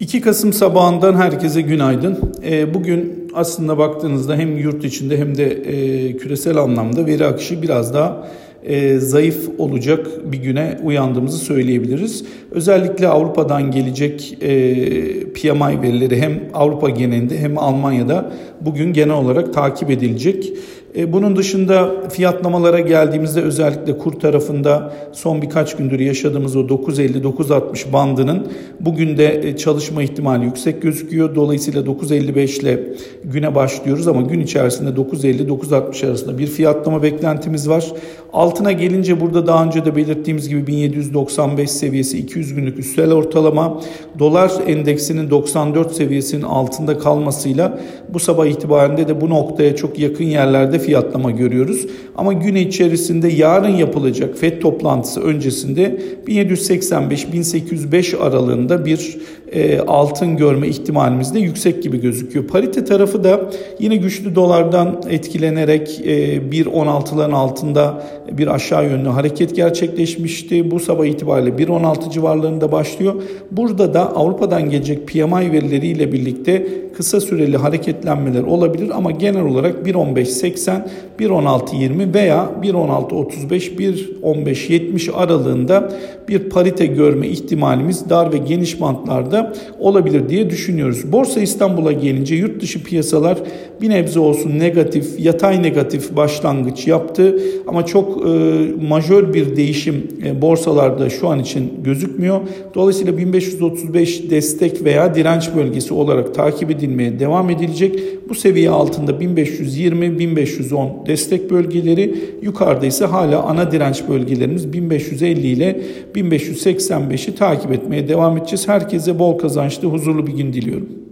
2 Kasım sabahından herkese günaydın. E, bugün aslında baktığınızda hem yurt içinde hem de e, küresel anlamda veri akışı biraz daha e, zayıf olacak bir güne uyandığımızı söyleyebiliriz. Özellikle Avrupa'dan gelecek PMI verileri hem Avrupa genelinde hem Almanya'da bugün genel olarak takip edilecek. E, bunun dışında fiyatlamalara geldiğimizde özellikle kur tarafında son birkaç gündür yaşadığımız o 9.50-9.60 bandının bugün de e, çalışma ihtimali yüksek gözüküyor. Dolayısıyla 9.55 ile güne başlıyoruz ama gün içerisinde 9.50-9.60 arasında bir fiyatlama beklentimiz var. Altına gelince burada daha önce de belirttiğimiz gibi 1795 seviyesi 200 günlük üstel ortalama dolar endeksinin 94 seviyesinin altında kalmasıyla bu sabah itibariyle de bu noktaya çok yakın yerlerde fiyatlama görüyoruz. Ama gün içerisinde yarın yapılacak FED toplantısı öncesinde 1785-1805 aralığında bir e, altın görme ihtimalimiz de yüksek gibi gözüküyor. Parite tarafı da yine güçlü dolardan etkilenerek e, 1.16'ların altında bir aşağı yönlü hareket gerçekleşmişti. Bu sabah itibariyle 1.16 civarlarında başlıyor. Burada da Avrupa'dan gelecek PMI verileriyle birlikte kısa süreli hareketlenmeler olabilir ama genel olarak 1.15.80, 1.16.20 veya 1.16.35, 1.15.70 aralığında bir parite görme ihtimalimiz dar ve geniş bantlarda olabilir diye düşünüyoruz. Borsa İstanbul'a gelince yurt dışı piyasalar bir nebze olsun negatif, yatay negatif başlangıç yaptı ama çok e, majör bir değişim e, borsalarda şu an için gözükmüyor. Dolayısıyla 1535 destek veya direnç bölgesi olarak takip edilmeye devam edilecek. Bu seviye altında 1520-1510 destek bölgeleri, yukarıda ise hala ana direnç bölgelerimiz 1550 ile 1585'i takip etmeye devam edeceğiz. Herkese bol kazançlı, huzurlu bir gün diliyorum.